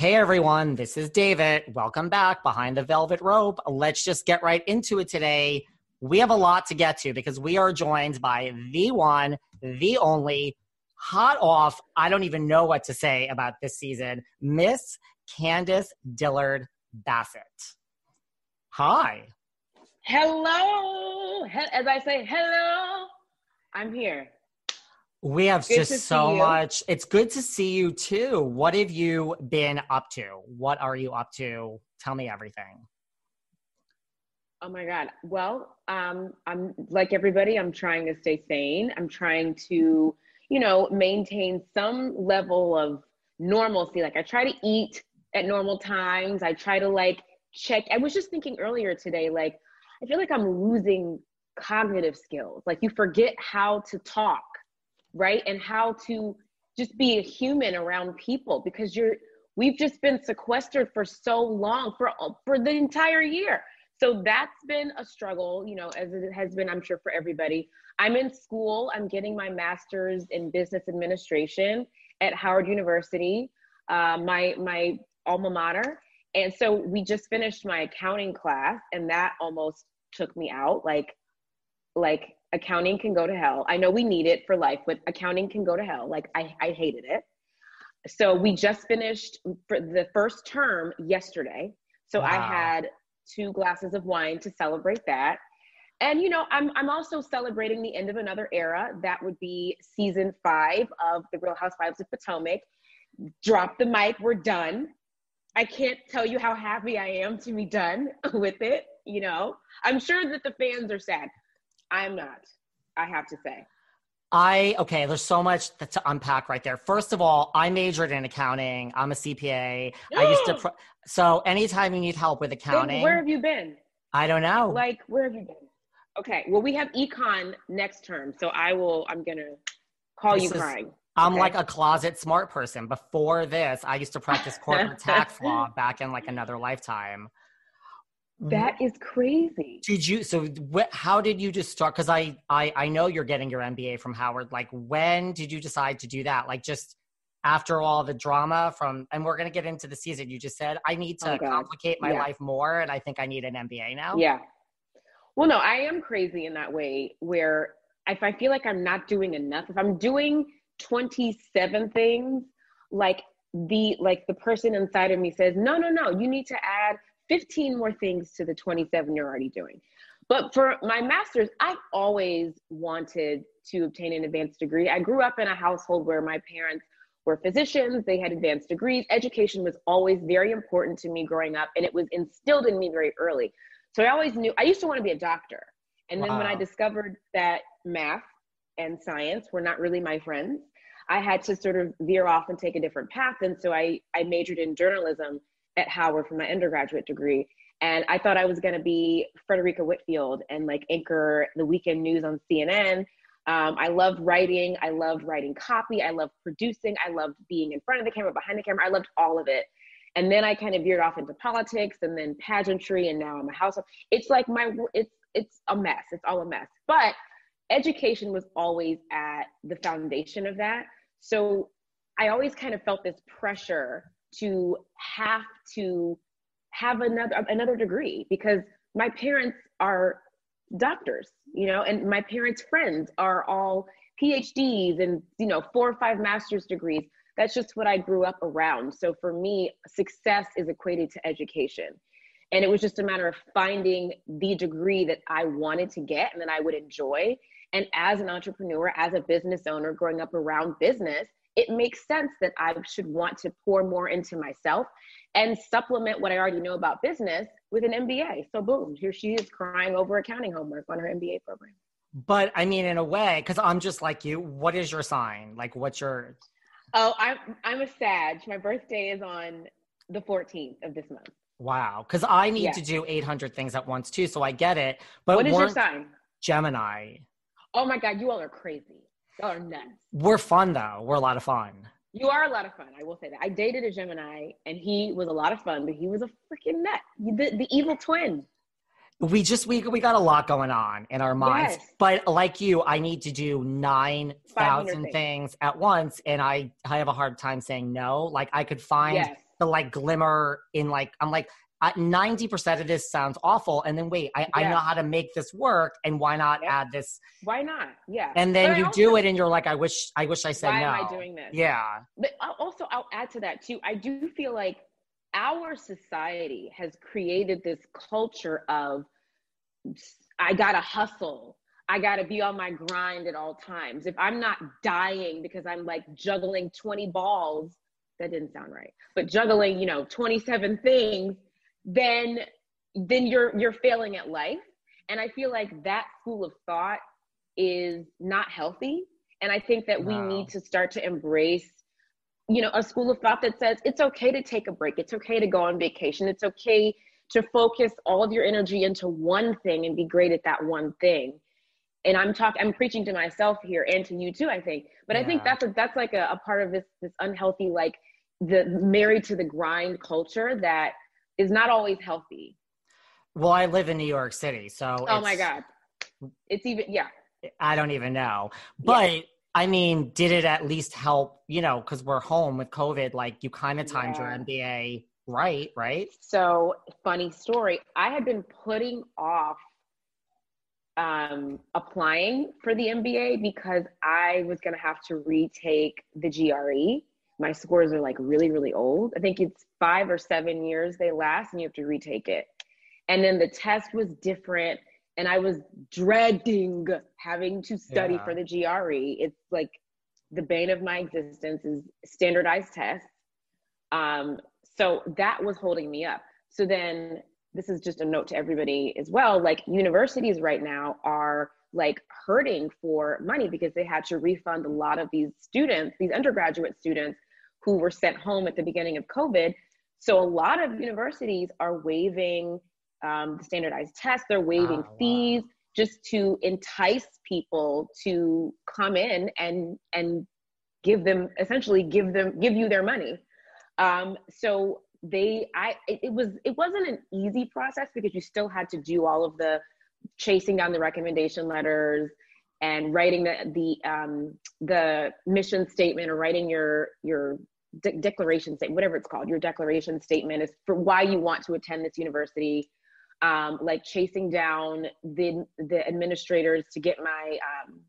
Hey everyone, this is David. Welcome back behind the velvet rope. Let's just get right into it today. We have a lot to get to because we are joined by the one, the only, hot off. I don't even know what to say about this season, Miss Candiace Dillard Bassett. Hi. Hello. As I say, hello. I'm here. We have good just so much. It's good to see you too. What have you been up to? What are you up to? Tell me everything. Oh my God. Well, um, I'm like everybody, I'm trying to stay sane. I'm trying to, you know, maintain some level of normalcy. Like I try to eat at normal times. I try to like check. I was just thinking earlier today, like, I feel like I'm losing cognitive skills. Like you forget how to talk right? And how to just be a human around people because you're we've just been sequestered for so long for for the entire year. So that's been a struggle, you know, as it has been I'm sure for everybody. I'm in school. I'm getting my master's in business administration at Howard University, uh, my my alma mater. And so we just finished my accounting class, and that almost took me out. Like, like accounting can go to hell. I know we need it for life, but accounting can go to hell. Like I, I hated it. So we just finished for the first term yesterday. So wow. I had two glasses of wine to celebrate that. And you know, I'm I'm also celebrating the end of another era. That would be season five of The Real Housewives of Potomac. Drop the mic, we're done. I can't tell you how happy I am to be done with it. You know, I'm sure that the fans are sad. I'm not. I have to say. I okay, there's so much to unpack right there. First of all, I majored in accounting. I'm a CPA. I used to pro- so anytime you need help with accounting. Where have you been? I don't know. Like where have you been? Okay. Well, we have econ next term, so I will I'm going to call this you is, crying. I'm okay? like a closet smart person. Before this, I used to practice corporate tax law back in like another lifetime. Mm-hmm. That is crazy. Did you? So, wh- how did you just start? Because I, I, I know you're getting your MBA from Howard. Like, when did you decide to do that? Like, just after all the drama from, and we're gonna get into the season. You just said I need to oh complicate my yeah. life more, and I think I need an MBA now. Yeah. Well, no, I am crazy in that way. Where if I feel like I'm not doing enough, if I'm doing 27 things, like the like the person inside of me says, no, no, no, you need to add 15 more things to the 27 you're already doing. But for my master's, I've always wanted to obtain an advanced degree. I grew up in a household where my parents were physicians, they had advanced degrees. Education was always very important to me growing up, and it was instilled in me very early. So I always knew I used to want to be a doctor. And then wow. when I discovered that math and science were not really my friends, I had to sort of veer off and take a different path. And so I, I majored in journalism at Howard for my undergraduate degree. And I thought I was going to be Fredricka Whitfield and like anchor the weekend news on CNN. Um, I loved writing. I loved writing copy. I loved producing. I loved being in front of the camera, behind the camera. I loved all of it. And then I kind of veered off into politics and then pageantry, and now I'm a household. It's like my it's it's a mess. It's all a mess. But education was always at the foundation of that. So I always kind of felt this pressure to have to have another another degree because my parents are doctors, you know, and my parents' friends are all PhDs and you know four or five master's degrees. That's just what I grew up around. So for me, success is equated to education. And it was just a matter of finding the degree that I wanted to get and that I would enjoy. And as an entrepreneur, as a business owner, growing up around business, it makes sense that I should want to pour more into myself and supplement what I already know about business with an MBA. So, boom, here she is crying over accounting homework on her MBA program. But I mean, in a way, because I'm just like you, what is your sign? Like, what's your. Oh, I'm I'm a Sag. My birthday is on the 14th of this month. Wow, because I need Yeah. to do 800 things at once too, so I get it. But what is your sign? Gemini. Oh my God, you all are crazy. Y'all are nuts. We're fun though. We're a lot of fun. You are a lot of fun. I will say that. I dated a Gemini, and he was a lot of fun, but he was a freaking nut. The, the evil twin. We just we we got a lot going on in our minds. Yes. But like you, I need to do nine 500 thousand things. things at once, and I I have a hard time saying no. Like I could find Yes. the like glimmer in like I'm like ninety percent of this sounds awful, and then wait, I, I know how to make this work, and why not Yep. add this? Why not? Yeah. And then But you also- do it, and you're like, I wish I wish I said Why no. am I doing this? Yeah, But I'll- also, I'll add to that too. I do feel like our society has created this culture of I gotta hustle. I gotta be on my grind at all times. If I'm not dying because I'm like juggling 20 balls, that didn't sound right, but juggling, you know, 27 things, then then you're you're failing at life. And I feel like that school of thought is not healthy. And I think that we need to start to embrace you know, a school of thought that says it's okay to take a break. It's okay to go on vacation. It's okay to focus all of your energy into one thing and be great at that one thing. And I'm talking, I'm preaching to myself here and to you too, I think. But I think that's a, that's like a, a part of this this unhealthy, like the married to the grind culture that is not always healthy. well, I live in New York City, so Oh my God, it's even yeah. I don't even know. But I mean, did it at least help, you know, because we're home with COVID, like you kind of timed your MBA right, right? So funny story. I had been putting off um, applying for the MBA because I was going to have to retake the GRE. My scores are like really, really old. I think it's five or seven years they last, and you have to retake it. And then the test was different, and I was dreading having to study Yeah. for the GRE. It's like the bane of my existence is standardized tests. Um, so that was holding me up. So then this is just a note to everybody as well. Like universities right now are like hurting for money because they had to refund a lot of these students, these undergraduate students who were sent home at the beginning of COVID. So a lot of universities are waiving um, the standardized tests, they're waiving Oh, wow. fees just to entice people to come in and and give them essentially give them give you their money um, so they i it, it was it wasn't an easy process because you still had to do all of the chasing down the recommendation letters and writing the the um, the mission statement or writing your your de- declaration statement whatever it's called your declaration statement is for why you want to attend this university um, like chasing down the the administrators to get my um,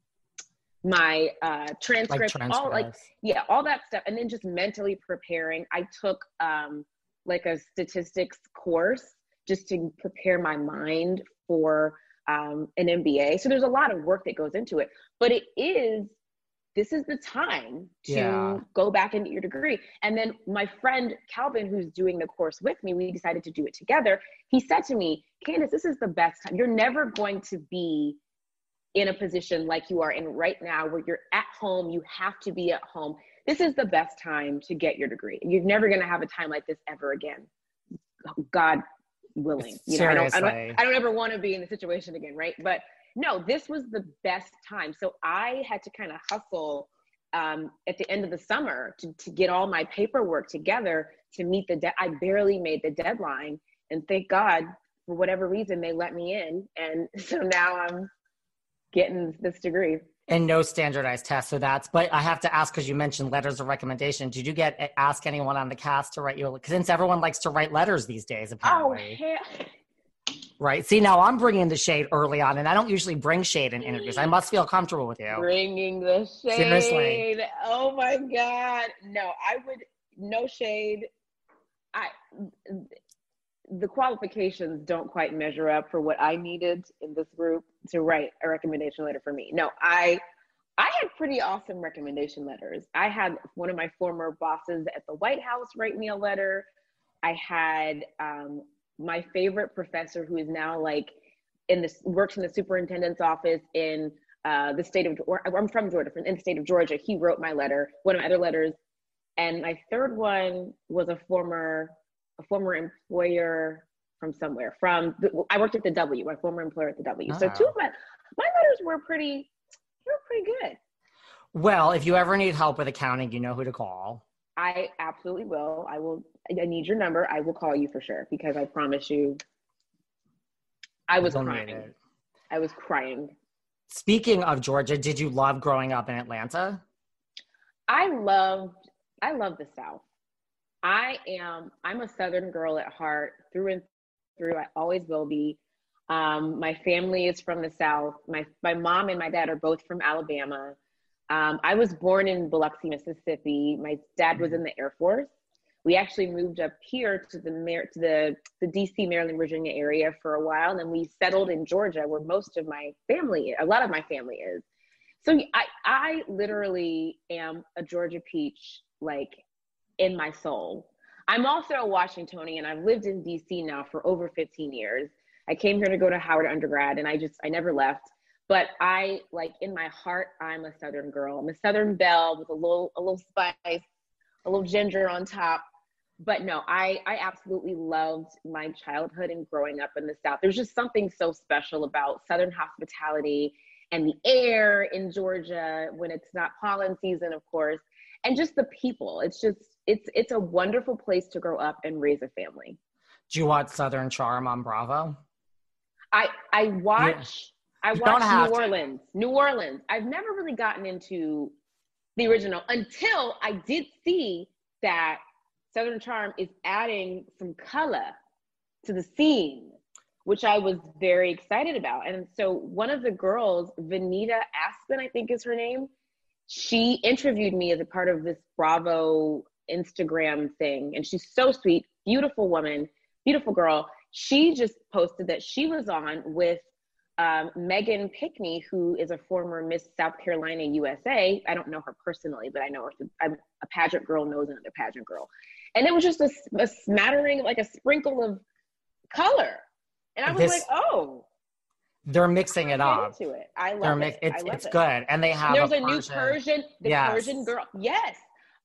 my uh, Like transcript, all like yeah, all that stuff, and then just mentally preparing. I took um, like a statistics course just to prepare my mind for um, an MBA. So there's a lot of work that goes into it, but it is this is the time to Yeah. go back and get your degree. And then my friend Calvin, who's doing the course with me, we decided to do it together. He said to me, Candace, this is the best time. You're never going to be in a position like you are in right now where you're at home, you have to be at home. This is the best time to get your degree. You're never going to have a time like this ever again. God willing. You know, I don't, I don't. I don't ever want to be in the situation again, right? But no, this was the best time. So I had to kind of hustle um, at the end of the summer to, to get all my paperwork together to meet the de- I barely made the deadline. And thank God, for whatever reason, they let me in. And so now I'm getting this degree. and no standardized test. So that's, but I have to ask because you mentioned letters of recommendation. Did you get ask anyone on the cast to write you? Because since everyone likes to write letters these days, apparently. Oh, hell. right? See, now I'm bringing the shade early on, and I don't usually bring shade in interviews. I must feel comfortable with you. Bringing the shade. Seriously. Oh my God. No, I would, no shade. I, the qualifications don't quite measure up for what I needed in this group to write a recommendation letter for me. No, I, I had pretty awesome recommendation letters. I had one of my former bosses at the White House write me a letter. I had um, my favorite professor who is now like in this works in the superintendent's office in uh, the state of or I'm from Georgia, in the state of Georgia. He wrote my letter. One of my other letters and my third one was a former a former employer from somewhere. From I worked at the W, my former employer at the W. Oh. So two of my my letters were pretty they were pretty good. Well, if you ever need help with accounting, you know who to call. I absolutely will. I will. I need your number. I will call you for sure because I promise you. I was crying. I was crying. Speaking of Georgia, did you love growing up in Atlanta? I loved. I love the South. I am. I'm a Southern girl at heart, through and through. I always will be. Um, my family is from the South. My my mom and my dad are both from Alabama. Um, I was born in Biloxi, Mississippi. My dad was in the Air Force. We actually moved up here to the to the the DC, Maryland, Virginia area for a while, and then we settled in Georgia, where most of my family, a lot of my family is. So I I literally am a Georgia peach, like in my soul. I'm also a Washingtonian. I've lived in DC now for over 15 years. I came here to go to Howard undergrad, and I just I never left but I like in my heart, I'm a Southern girl. I'm a Southern belle with a little a little spice, a little ginger on top. But no, I I absolutely loved my childhood and growing up in the South. There's just something so special about Southern hospitality and the air in Georgia when it's not pollen season, of course, and just the people. It's just it's it's a wonderful place to grow up and raise a family. Do you watch Southern Charm on Bravo? I I watch I watched New Orleans. To. New Orleans. I've never really gotten into the original until I did see that Southern Charm is adding some color to the scene, which I was very excited about. And so one of the girls, Venita Aspen, I think is her name, she interviewed me as a part of this Bravo Instagram thing. And she's so sweet, beautiful woman, beautiful girl. She just posted that she was on with um, Megan Pickney, who is a former Miss South Carolina USA. I don't know her personally, but I know her. I'm a pageant girl knows another pageant girl, and it was just a, a smattering, like a sprinkle of color, and I was this, like, oh. They're mixing it up. Into it, I love it. It's, love it's it. good, and they have. There's a, a new Persian, the yes. Persian girl. Yes,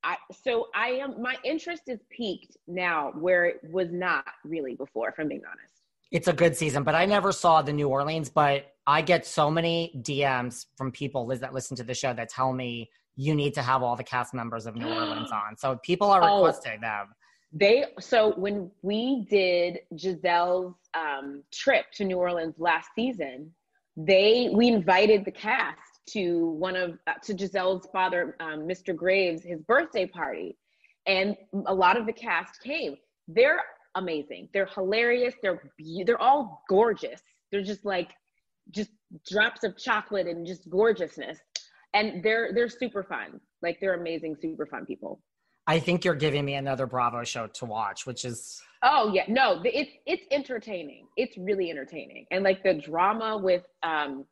I, so I am. My interest is peaked now, where it was not really before. If I'm being honest. It's a good season, but I never saw the New Orleans. But I get so many DMs from people that listen to the show that tell me you need to have all the cast members of New Orleans on. So people are oh. requesting oh, them. They so when we did Gizelle's um, trip to New Orleans last season, they we invited the cast to one of uh, to Gizelle's father, um, Mr. Graves, his birthday party, and a lot of the cast came. They're amazing. They're hilarious. They're be- they're all gorgeous. They're just like just drops of chocolate and just gorgeousness. And they're they're super fun. Like they're amazing, super fun people. I think you're giving me another Bravo show to watch, which is Oh yeah, no, it's it's entertaining. It's really entertaining, and like the drama with um,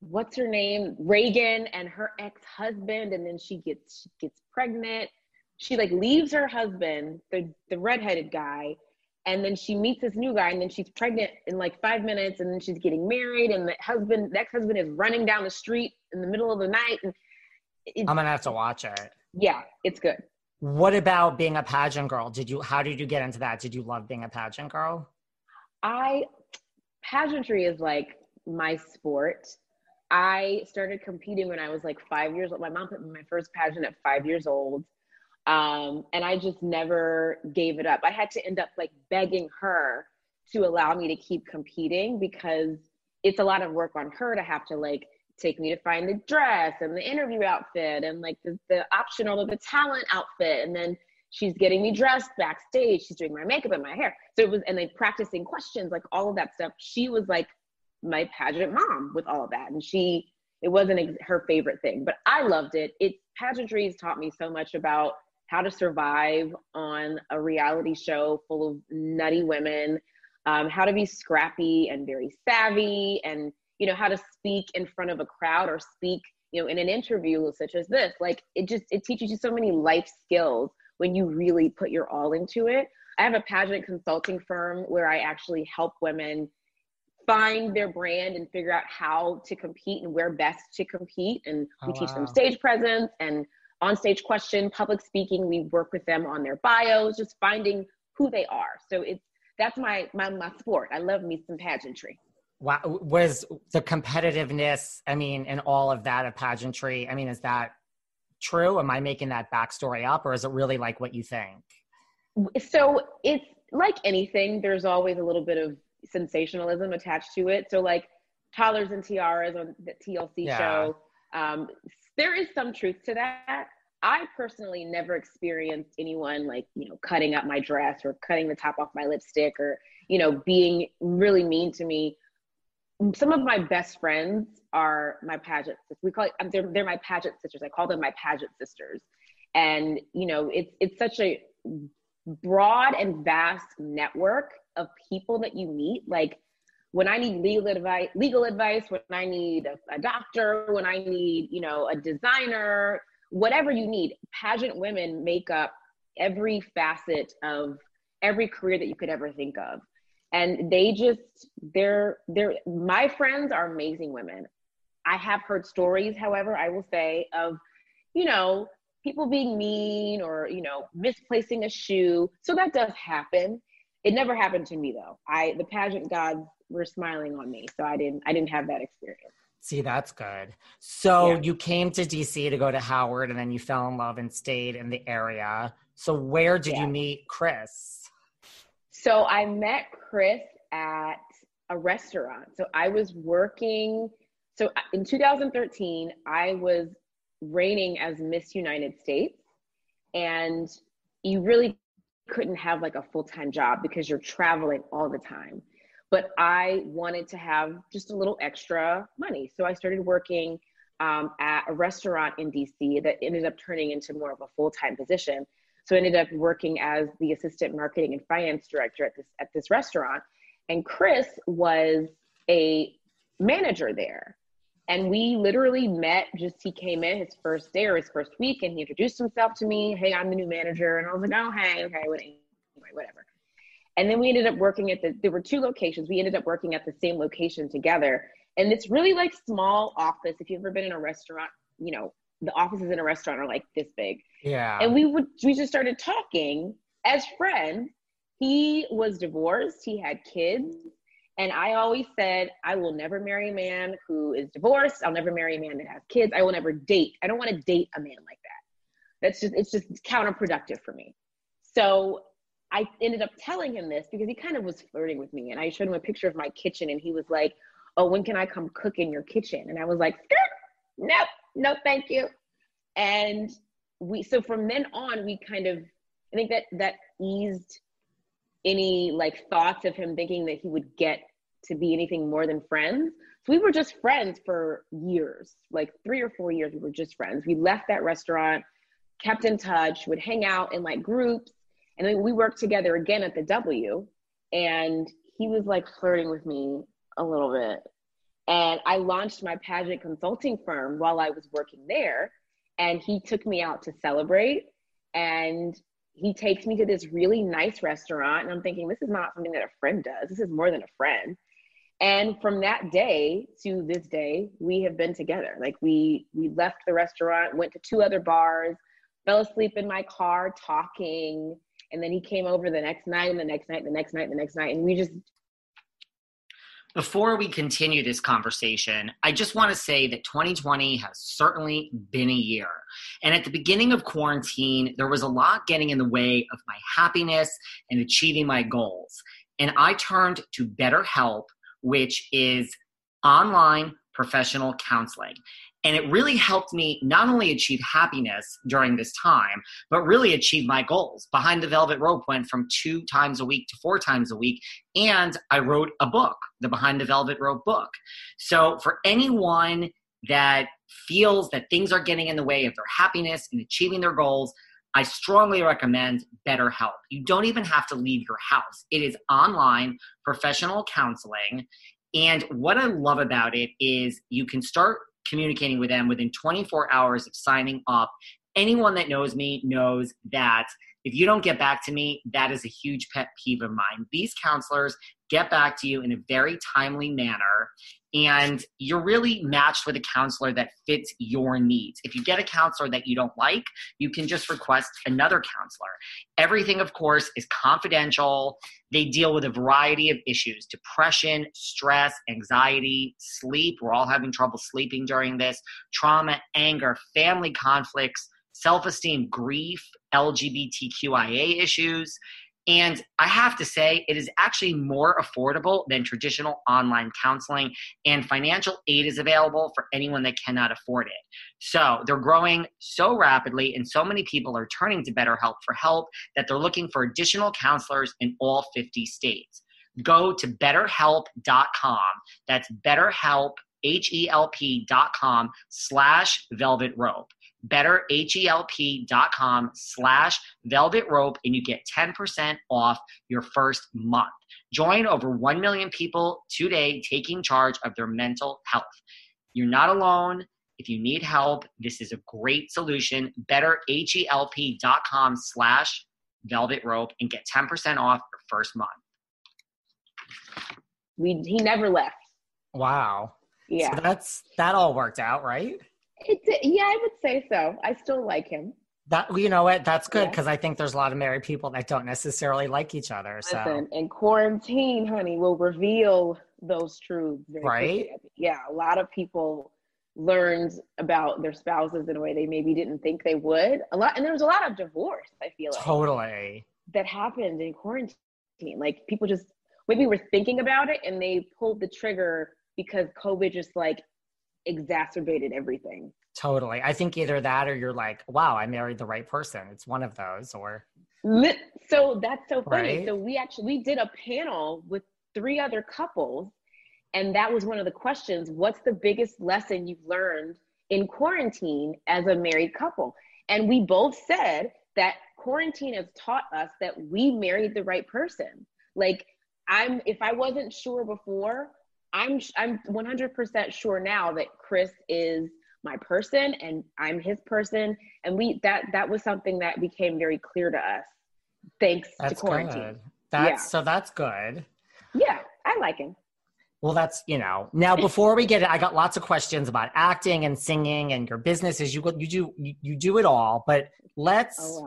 what's her name, Reagan, and her ex husband, and then she gets she gets pregnant, she like leaves her husband, the the redheaded guy, and then she meets this new guy, and then she's pregnant in like five minutes, and then she's getting married, and the husband, the ex-husband, is running down the street in the middle of the night. And I'm gonna have to watch it. Yeah, it's good. What about being a pageant girl? Did you? How did you get into that? Did you love being a pageant girl? I pageantry is like my sport. I started competing when I was like five years old. My mom put me in my first pageant at five years old. Um, and I just never gave it up. I had to end up like begging her to allow me to keep competing because it's a lot of work on her to have to like take me to find the dress and the interview outfit and like the, the optional of the talent outfit. And then she's getting me dressed backstage. She's doing my makeup and my hair. So it was, and then practicing questions, like all of that stuff. She was like my pageant mom with all of that. And she, it wasn't her favorite thing, but I loved it. It pageantry has taught me so much about how to survive on a reality show full of nutty women, um, how to be scrappy and very savvy, and you know how to speak in front of a crowd or speak you know in an interview such as this. Like it just it teaches you so many life skills when you really put your all into it. I have a pageant consulting firm where I actually help women find their brand and figure out how to compete and where best to compete. And we oh, teach wow. them stage presence and on stage question, public speaking. We work with them on their bios, just finding who they are. So it's that's my my my sport. I love me some pageantry. Wow, was the competitiveness? I mean, and all of that of pageantry. I mean, is that true? Am I making that backstory up, or is it really like what you think? So it's like anything. There's always a little bit of sensationalism attached to it. So like toddlers and tiaras on the TLC yeah. show. Um, there is some truth to that. I personally never experienced anyone like, you know, cutting up my dress or cutting the top off my lipstick or, you know, being really mean to me. Some of my best friends are my pageant. Sisters. We call it, um, they're, they're my pageant sisters. I call them my pageant sisters. And, you know, it's, it's such a broad and vast network of people that you meet. Like when I need legal advice, legal advice, when I need a, a doctor, when I need, you know, a designer, whatever you need, pageant women make up every facet of every career that you could ever think of. And they just, they're, they're, my friends are amazing women. I have heard stories, however, I will say, of, you know, people being mean or, you know, misplacing a shoe. So that does happen. It never happened to me though. I, the pageant gods were smiling on me. So I didn't, I didn't have that experience. See, that's good. So yeah. you came to DC to go to Howard and then you fell in love and stayed in the area. So where did yeah. you meet Chris? So I met Chris at a restaurant. So I was working. So in 2013, I was reigning as Miss United States. And you really couldn't have like a full time job because you're traveling all the time but I wanted to have just a little extra money. So I started working um, at a restaurant in DC that ended up turning into more of a full time position. So I ended up working as the assistant marketing and finance director at this at this restaurant, and Chris was a manager there. And we literally met just he came in his first day or his first week and he introduced himself to me. Hey, I'm the new manager. And I was like, oh, hey, okay, whatever. And then we ended up working at the, there were two locations. We ended up working at the same location together. And it's really like small office. If you've ever been in a restaurant, you know, the offices in a restaurant are like this big. Yeah. And we would, we just started talking as friends. He was divorced, he had kids. And I always said, I will never marry a man who is divorced. I'll never marry a man that has kids. I will never date. I don't want to date a man like that. That's just, it's just counterproductive for me. So I ended up telling him this because he kind of was flirting with me. And I showed him a picture of my kitchen and he was like, Oh, when can I come cook in your kitchen? And I was like, Nope, no, thank you. And we, so from then on, we kind of, I think that that eased any like thoughts of him thinking that he would get to be anything more than friends. So we were just friends for years, like three or four years, we were just friends. We left that restaurant, kept in touch, would hang out in like groups and then we worked together again at the W, and he was like flirting with me a little bit. And I launched my pageant consulting firm while I was working there. And he took me out to celebrate. And he takes me to this really nice restaurant. And I'm thinking, this is not something that a friend does. This is more than a friend. And from that day to this day, we have been together. Like we we left the restaurant, went to two other bars, fell asleep in my car talking, and then he came over the next night and the next night, the next night, the next night. And we just. Before we continue this conversation, I just want to say that 2020 has certainly been a year. And at the beginning of quarantine, there was a lot getting in the way of my happiness and achieving my goals. And I turned to BetterHelp, which is online professional counseling. And it really helped me not only achieve happiness during this time, but really achieve my goals. Behind the Velvet Rope went from two times a week to four times a week. And I wrote a book, the Behind the Velvet Rope book. So for anyone that feels that things are getting in the way of their happiness and achieving their goals, I strongly recommend BetterHelp. You don't even have to leave your house. It is online professional counseling. And what I love about it is you can start communicating with them within 24 hours of signing up. Anyone that knows me knows that if you don't get back to me, that is a huge pet peeve of mine. These counselors get back to you in a very timely manner. And you're really matched with a counselor that fits your needs. If you get a counselor that you don't like, you can just request another counselor. Everything, of course, is confidential. They deal with a variety of issues depression, stress, anxiety, sleep. We're all having trouble sleeping during this, trauma, anger, family conflicts, self esteem, grief, LGBTQIA issues. And I have to say, it is actually more affordable than traditional online counseling, and financial aid is available for anyone that cannot afford it. So they're growing so rapidly, and so many people are turning to BetterHelp for help that they're looking for additional counselors in all 50 states. Go to betterhelp.com. That's betterhelp, H-E-L-P dot com slash velvet rope betterhelp.com slash velvet rope and you get 10% off your first month. Join over 1 million people today taking charge of their mental health. You're not alone. If you need help, this is a great solution. Betterhelp.com slash velvet rope and get 10% off your first month. We, he never left. Wow. Yeah. So that's that all worked out, right? It yeah, I would say so. I still like him. That you know what? That's good Yeah. because I think there's a lot of married people that don't necessarily like each other. So Listen, and quarantine, honey, will reveal those truths. Right? quickly. Yeah, a lot of people learned about their spouses in a way they maybe didn't think they would. A lot, and there was a lot of divorce. I feel like totally. that happened in quarantine. Like people just maybe were thinking about it and they pulled the trigger because COVID just like exacerbated everything. Totally. I think either that or you're like, wow, I married the right person. It's one of those or So that's so funny. Right? So we actually we did a panel with three other couples, and that was one of the questions. What's the biggest lesson you've learned in quarantine as a married couple? And we both said that quarantine has taught us that we married the right person. Like I'm, if I wasn't sure before, I'm I'm 100% sure now that Chris is my person and I'm his person and we that that was something that became very clear to us thanks that's to quarantine. good. That's Yeah. so that's good. Yeah, I like him. Well, that's you know. Now, before we get it, I got lots of questions about acting and singing and your businesses. You you do you, you do it all, but let's.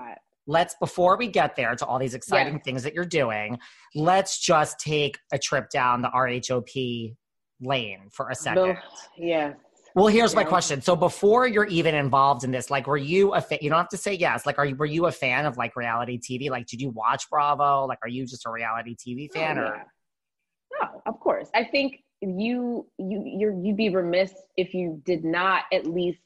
Let's before we get there to all these exciting things that you're doing, let's just take a trip down the RHOP lane for a second. Yeah. Well, here's my question. So before you're even involved in this, like, were you a fan? You don't have to say yes. Like, are you were you a fan of like reality TV? Like, did you watch Bravo? Like, are you just a reality TV oh, fan? Oh, or yeah. No, of course. I think you you you're, you'd be remiss if you did not at least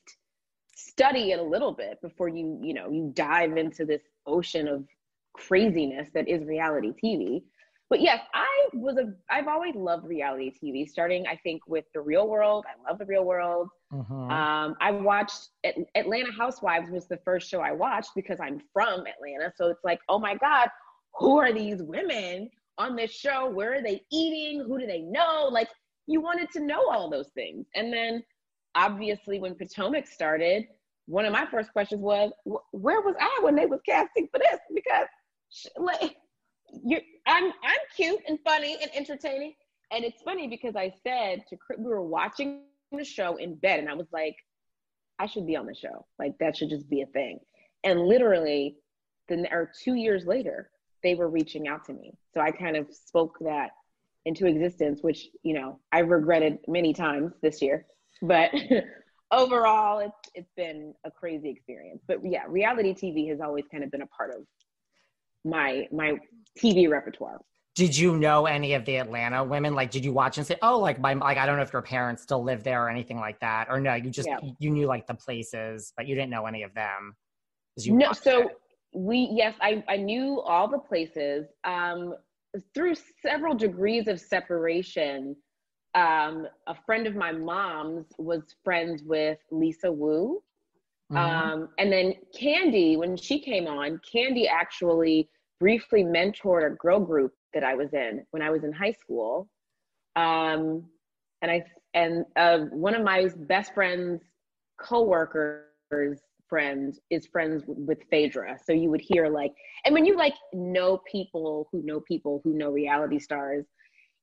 study it a little bit before you you know you dive into this ocean of craziness that is reality TV. But yes, I was a I've always loved reality TV. Starting I think with The Real World. I love The Real World. Mhm. Um, I watched At- Atlanta Housewives was the first show I watched because I'm from Atlanta. So it's like, oh my God, who are these women on this show? Where are they eating? Who do they know? Like you wanted to know all those things. And then obviously when Potomac started, one of my first questions was, where was I when they was casting for this? Because like, you I'm I'm cute and funny and entertaining. And it's funny because I said to we were watching the show in bed, and I was like, I should be on the show. Like that should just be a thing. And literally, then or two years later, they were reaching out to me. So I kind of spoke that into existence, which you know I've regretted many times this year. But overall, it's it's been a crazy experience. But yeah, reality TV has always kind of been a part of my my TV repertoire. Did you know any of the Atlanta women? Like, did you watch and say, "Oh, like my like I don't know if your parents still live there or anything like that," or no? You just Yeah. you knew like the places, but you didn't know any of them. No so it. we yes i i knew all the places um through several degrees of separation um a friend of my mom's was friends with lisa wu Mhm. um and then Kandi when she came on Kandi actually briefly mentored a girl group that i was in when i was in high school um and i and uh, one of my best friends coworkers friend is friends with Phaedra. So you would hear like, and when you like know people who know people who know reality stars,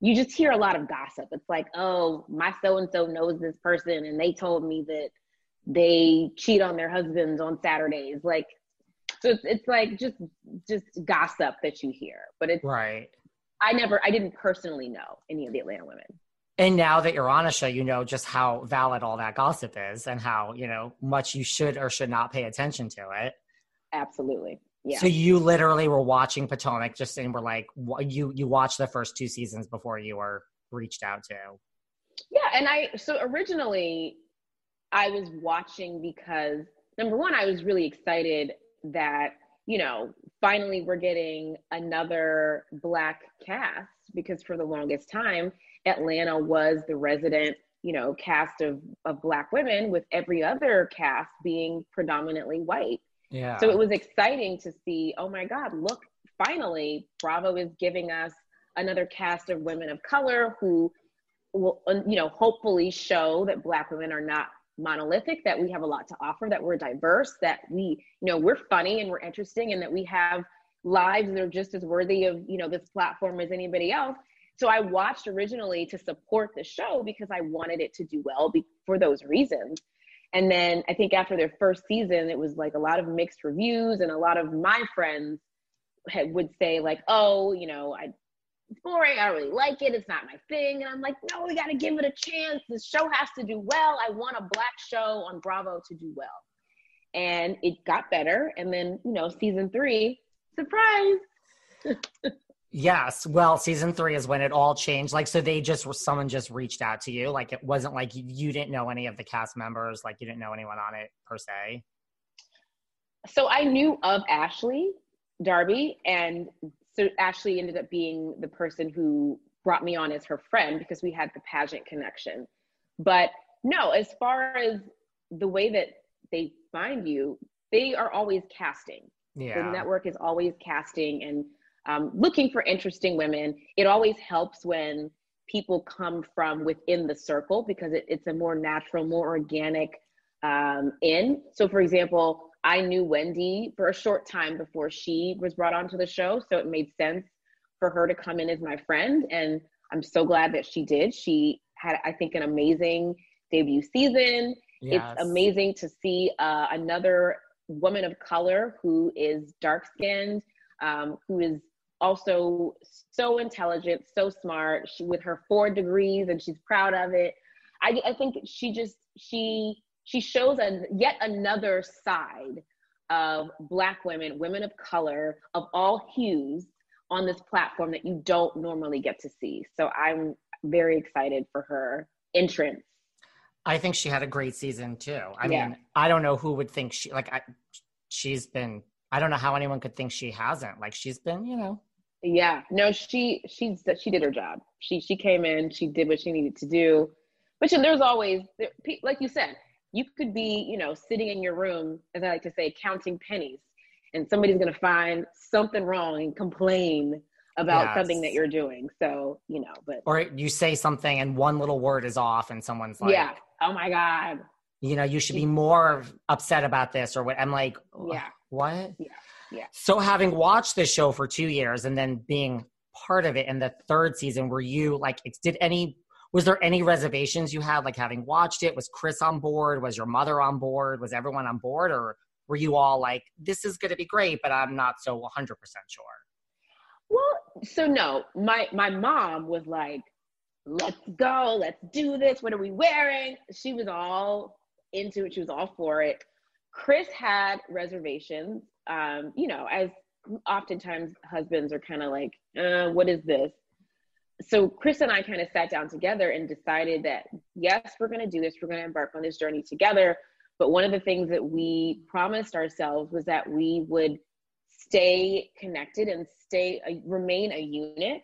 you just hear a lot of gossip. It's like, oh, my so and so knows this person, and they told me that they cheat on their husbands on Saturdays. Like, so it's, it's like just just gossip that you hear, but it's right. I never, I didn't personally know any of the Atlanta women. And now that you're on a show, you know just how valid all that gossip is, and how you know much you should or should not pay attention to it. Absolutely. Yeah. So you literally were watching Potomac, just and were like, you you watched the first two seasons before you were reached out to. Yeah, and I so originally I was watching because number one, I was really excited that you know finally we're getting another black cast because for the longest time Atlanta was the resident you know cast of of black women with every other cast being predominantly white yeah. So it was exciting to see, oh my God, look, finally, Bravo is giving us another cast of women of color who will, you know, hopefully show that Black women are not monolithic, that we have a lot to offer, that we're diverse, that we, you know, we're funny and we're interesting, and that we have lives that are just as worthy of, you know, this platform as anybody else. So I watched originally to support the show because I wanted it to do well be- for those reasons. And then I think after their first season, it was like a lot of mixed reviews, and a lot of my friends had, would say like, "Oh, you know, I it's boring. I don't really like it. It's not my thing." And I'm like, "No, we got to give it a chance. This show has to do well. I want a black show on Bravo to do well." And it got better. And then, you know, season three, surprise. Yes. Well, season three is when it all changed. Like, so they just, someone just reached out to you. Like, it wasn't like you, didn't know any of the cast members, like, you didn't know anyone on it per se. So I knew of Ashley Darby, and so Ashley ended up being the person who brought me on as her friend because we had the pageant connection. But no, as far as the way that they find you, they are always casting. Yeah. The network is always casting and um, looking for interesting women. It always helps when people come from within the circle because it, it's a more natural, more organic um, in. So, for example, I knew Wendy for a short time before she was brought onto the show. So it made sense for her to come in as my friend. And I'm so glad that she did. She had, I think, an amazing debut season. Yes. It's amazing to see uh, another woman of color who is dark skinned, um, who is also so intelligent, so smart she, with her four degrees and she's proud of it. I, I think she just, she, she shows a, yet another side of black women, women of color of all hues on this platform that you don't normally get to see. So I'm very excited for her entrance. I think she had a great season too. I yeah. mean, I don't know who would think she like I she's been I don't know how anyone could think she hasn't. Like she's been, you know, yeah, no, she she's she did her job. She she came in, she did what she needed to do. But there's always, like you said, you could be, you know, sitting in your room, as I like to say, counting pennies, and somebody's gonna find something wrong and complain about yes. something that you're doing. So you know, but or you say something and one little word is off, and someone's like, "Yeah, oh my god." You know, you should be more upset about this or what. I'm like, yeah, what? Yeah. Yeah. So having watched this show for two years and then being part of it in the third season, were you like, did any, was there any reservations you had, like having watched it? Was Chris on board? Was your mother on board? Was everyone on board? Or were you all like, this is going to be great, but I'm not so 100% sure? Well, so no, my, my mom was like, let's go, let's do this. What are we wearing? She was all into it. She was all for it. Chris had reservations um, you know, as oftentimes husbands are kind of like, uh, what is this? So Chris and I kind of sat down together and decided that yes, we're going to do this. We're going to embark on this journey together. But one of the things that we promised ourselves was that we would stay connected and stay a, remain a unit.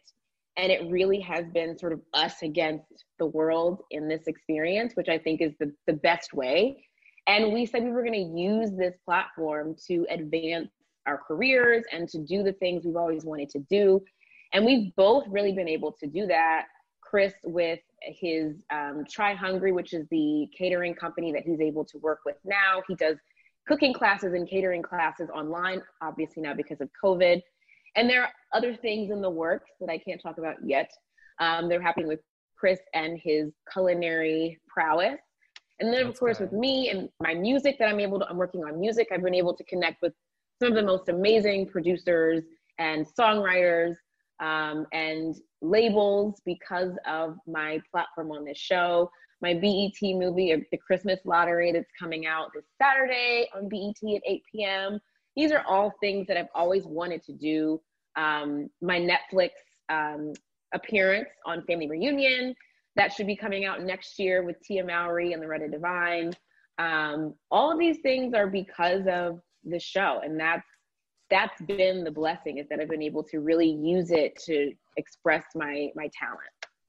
And it really has been sort of us against the world in this experience, which I think is the, the best way and we said we were going to use this platform to advance our careers and to do the things we've always wanted to do. And we've both really been able to do that. Chris with his um, Fry Hungry, which is the catering company that he's able to work with now. He does cooking classes and catering classes online, obviously now because of COVID. And there are other things in the works that I can't talk about yet. Um, they're happening with Chris and his culinary prowess. And then, That's of course, good. with me and my music that I'm able to, I'm working on music. I've been able to connect with some of the most amazing producers and songwriters um, and labels because of my platform on this show. My BET movie, uh, The Christmas Lottery, that's coming out this Saturday on BET at 8 p.m. These are all things that I've always wanted to do. Um, my Netflix um, appearance on Family Reunion, that should be coming out next year with Tia Mowry and Loretta Devine. Um, all of these things are because of the show, and that's that's been the blessing is that I've been able to really use it to express my my talent.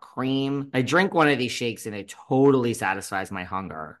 cream. I drink one of these shakes and it totally satisfies my hunger.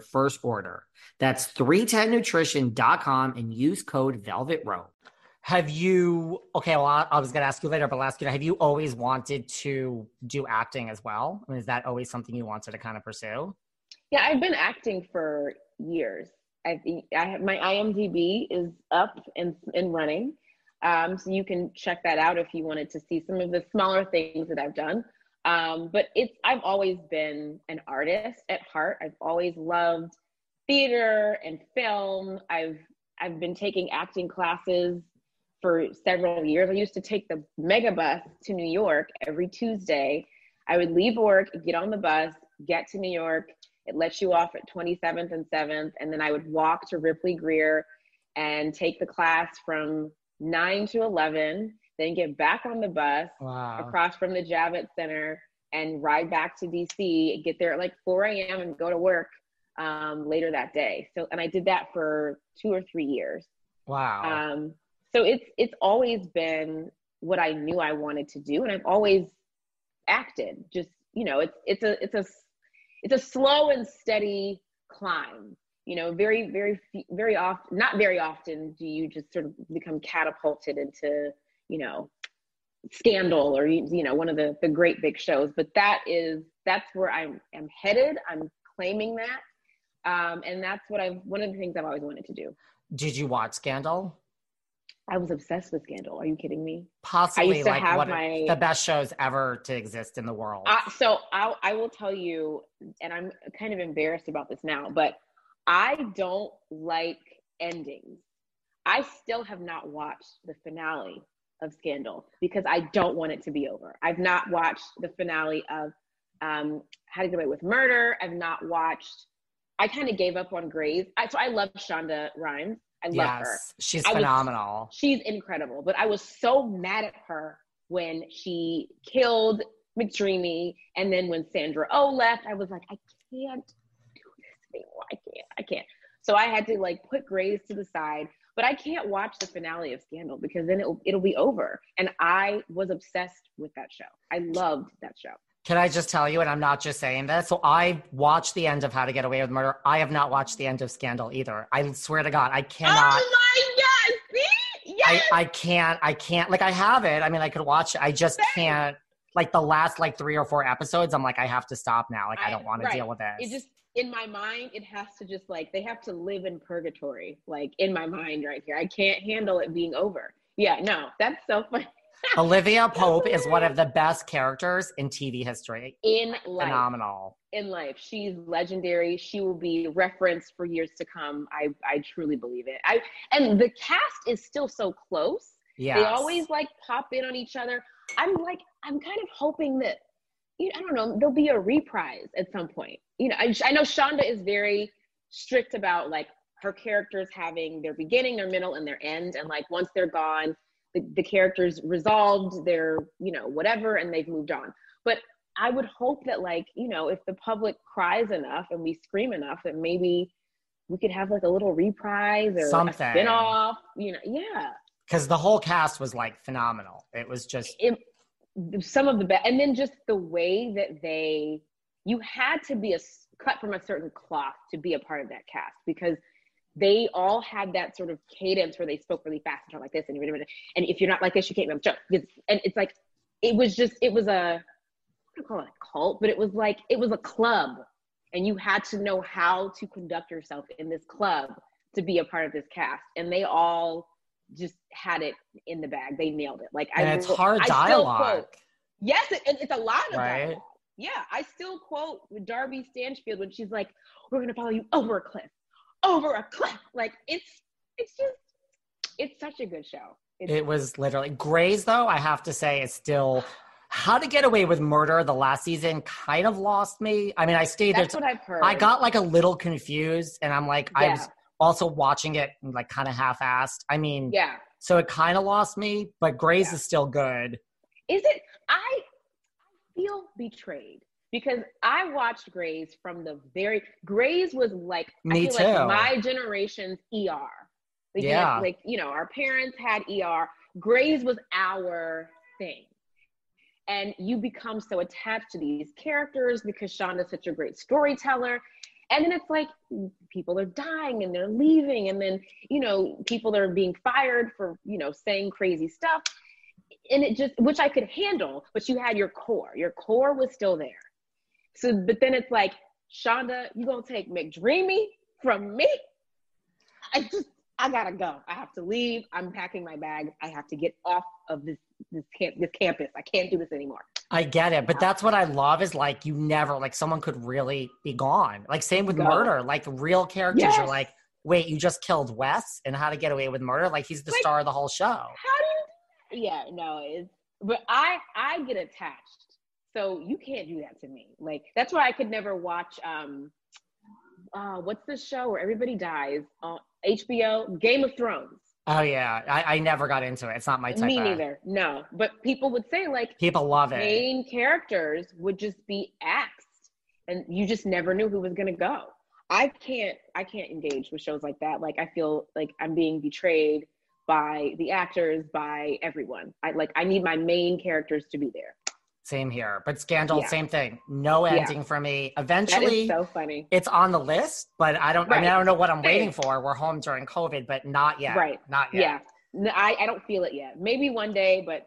first order. That's 310nutrition.com and use code Velvet Rope. Have you, okay, well, I, I was going to ask you later, but I'll ask you, have you always wanted to do acting as well? I mean, is that always something you wanted to kind of pursue? Yeah, I've been acting for years. I think I have my IMDb is up and, and running. Um, so you can check that out if you wanted to see some of the smaller things that I've done. Um, but it's I've always been an artist at heart. I've always loved theater and film. I've I've been taking acting classes for several years. I used to take the Megabus to New York every Tuesday. I would leave work, get on the bus, get to New York, it lets you off at 27th and 7th. And then I would walk to Ripley Grier and take the class from 9 to 11, then get back on the bus wow. across from the Javits Center and ride back to DC, get there at like 4 a.m. and go to work um, later that day. So, and I did that for two or three years. Wow. Um, so it's it's always been what I knew I wanted to do, and I've always acted. Just you know, it's it's a it's a it's a slow and steady climb you know very very very often not very often do you just sort of become catapulted into you know scandal or you know one of the the great big shows but that is that's where i'm am headed i'm claiming that um, and that's what i've one of the things i've always wanted to do did you watch scandal I was obsessed with Scandal. Are you kidding me? Possibly like one my, the best shows ever to exist in the world. Uh, so I, I will tell you, and I'm kind of embarrassed about this now, but I don't like endings. I still have not watched the finale of Scandal because I don't want it to be over. I've not watched the finale of um, How to Get Away with Murder. I've not watched. I kind of gave up on Grey's. I, so I love Shonda Rhimes. I love yes, her. She's I phenomenal. Was, she's incredible. But I was so mad at her when she killed McDreamy. And then when Sandra Oh left, I was like, I can't do this anymore. I can't. I can't. So I had to like put Grey's to the side. But I can't watch the finale of Scandal because then it'll, it'll be over. And I was obsessed with that show. I loved that show. Can I just tell you, and I'm not just saying this. So I watched the end of How to Get Away with Murder. I have not watched the end of Scandal either. I swear to God, I cannot. Oh my God! See? Yes. I, I can't. I can't. Like I have it. I mean, I could watch. It. I just can't. Like the last like three or four episodes, I'm like, I have to stop now. Like I, I don't want right. to deal with this. It just in my mind, it has to just like they have to live in purgatory. Like in my mind, right here, I can't handle it being over. Yeah, no, that's so funny. Olivia Pope is one of the best characters in TV history. In life. Phenomenal. In life. She's legendary. She will be referenced for years to come. I, I truly believe it. I and the cast is still so close. Yeah. They always like pop in on each other. I'm like, I'm kind of hoping that you know, I don't know, there'll be a reprise at some point. You know, I, I know Shonda is very strict about like her characters having their beginning, their middle, and their end. And like once they're gone, the, the characters resolved their, you know, whatever, and they've moved on. But I would hope that like, you know, if the public cries enough and we scream enough, that maybe we could have like a little reprise or Something. a spin-off, you know, yeah. Because the whole cast was like phenomenal. It was just It, some of the best, and then just the way that they, you had to be a cut from a certain cloth to be a part of that cast because they all had that sort of cadence where they spoke really fast and talked like this, and and if you're not like this, you can't the show. It's- And it's like, it was just, it was a, I don't call it a cult, but it was like it was a club, and you had to know how to conduct yourself in this club to be a part of this cast, and they all just had it in the bag. They nailed it. Like and I, it's hard I dialogue. quote- Yes, it, it's a lot of Right? dialogue. Yeah, I still quote Darby Stanchfield when she's like, "We're gonna follow you over a cliff, over a cliff." Like it's it's just it's such a good show. It's, It was literally Grey's though, I have to say, is still how to get away with murder the last season kind of lost me. I mean, I stayed there. that's what I've heard. I got like a little confused and I'm like, I was also watching it like kind of half assed. I mean, yeah. so it kind of lost me, but Grey's Yeah. is still good. Is it? I feel betrayed because I watched Grey's from the very Grey's was like Me I feel too. like my generation's ER. Like, you know, Yeah. like you know, our parents had ER. Grey's was our thing. And you become so attached to these characters because Shonda's such a great storyteller. And then it's like people are dying and they're leaving, and then you know people are being fired for you know saying crazy stuff and it just which I could handle, but you had your core. Your core was still there. So, but then it's like, Shonda, you gonna take McDreamy from me? I just I gotta go. I have to leave. I'm packing my bag. I have to get off of this this camp this campus. I can't do this anymore. I get it, but that's what I love is like you never like someone could really be gone. Like same with Go. murder, like real characters. You're like, wait, you just killed Wes and How to Get Away with Murder? Like he's the Like- star of the whole show. How do you? Yeah, no, it's but I I get attached, so you can't do that to me. Like that's why I could never watch. um uh What's the show where everybody dies on HBO? Game of Thrones. Oh yeah, I, I never got into it. It's not my type. Me neither. No, but people would say like People love it. main characters would just be axed, and you just never knew who was gonna go. I can't. I can't engage with shows like that. Like I feel like I'm being betrayed by the actors, by everyone. I like. I need my main characters to be there. Same here. But Scandal, Yeah. same thing. No Yeah. ending for me. Eventually, is so funny. it's on the list, but I don't. I mean, I don't know what I'm waiting for. We're home during COVID, but not yet. Right. Not yet. Yeah. No, I, I don't feel it yet. Maybe one day, but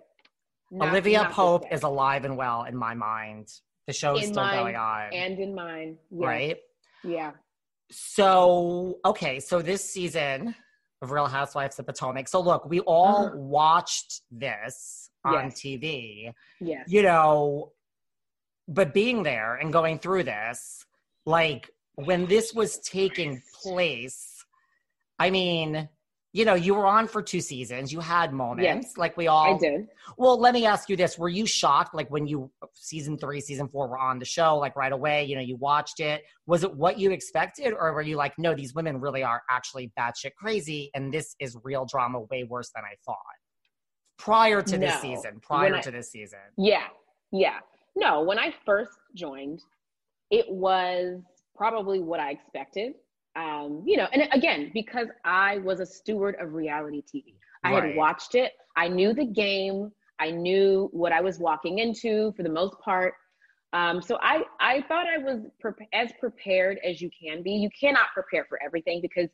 not, Olivia not Pope is alive and well in my mind. The show's In still going on. and in mine. Yes. Right. Yeah. So, okay, so this season of Real Housewives of Potomac. So, look, we all Uh-huh. watched this on Yes. TV, Yes. you know, but being there and going through this, like when this was taking place, I mean, you know, you were on for two seasons. You had moments, like we all I did. well, let me ask you this. Were you shocked, like when you, season three, season four were on the show, like right away, you know, you watched it? Was it what you expected? Or were you like, no, these women really are actually batshit crazy and this is real drama way worse than I thought? Prior to this season, prior I- to this season. Yeah. Yeah. No, when I first joined, it was probably what I expected. Um, you know, and again, because I was a steward of reality TV. I Right. had watched it. I knew the game. I knew what I was walking into for the most part. Um, so I, I thought I was pre- as prepared as you can be. You cannot prepare for everything because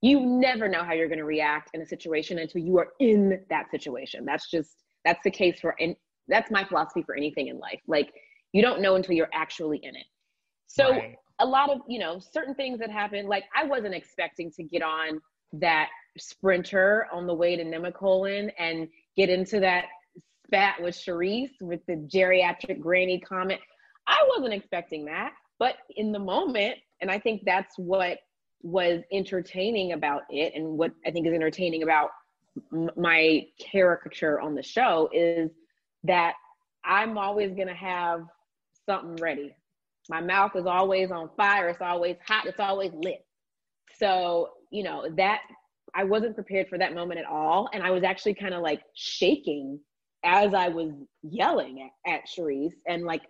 you never know how you're going to react in a situation until you are in that situation. That's just that's the case for and that's my philosophy for anything in life. Like you don't know until you're actually in it. So Right. a lot of you know certain things that happen. Like I wasn't expecting to get on that sprinter on the way to Nemacolin and get into that spat with Charrisse with the geriatric granny comment. I wasn't expecting that, but in the moment, and I think that's what was entertaining about it, and what I think is entertaining about m- my caricature on the show is that I'm always going to have something ready. My mouth is always on fire. It's always hot. It's always lit. So, you know, that I wasn't prepared for that moment at all. And I was actually kind of like shaking as I was yelling at, at. And like,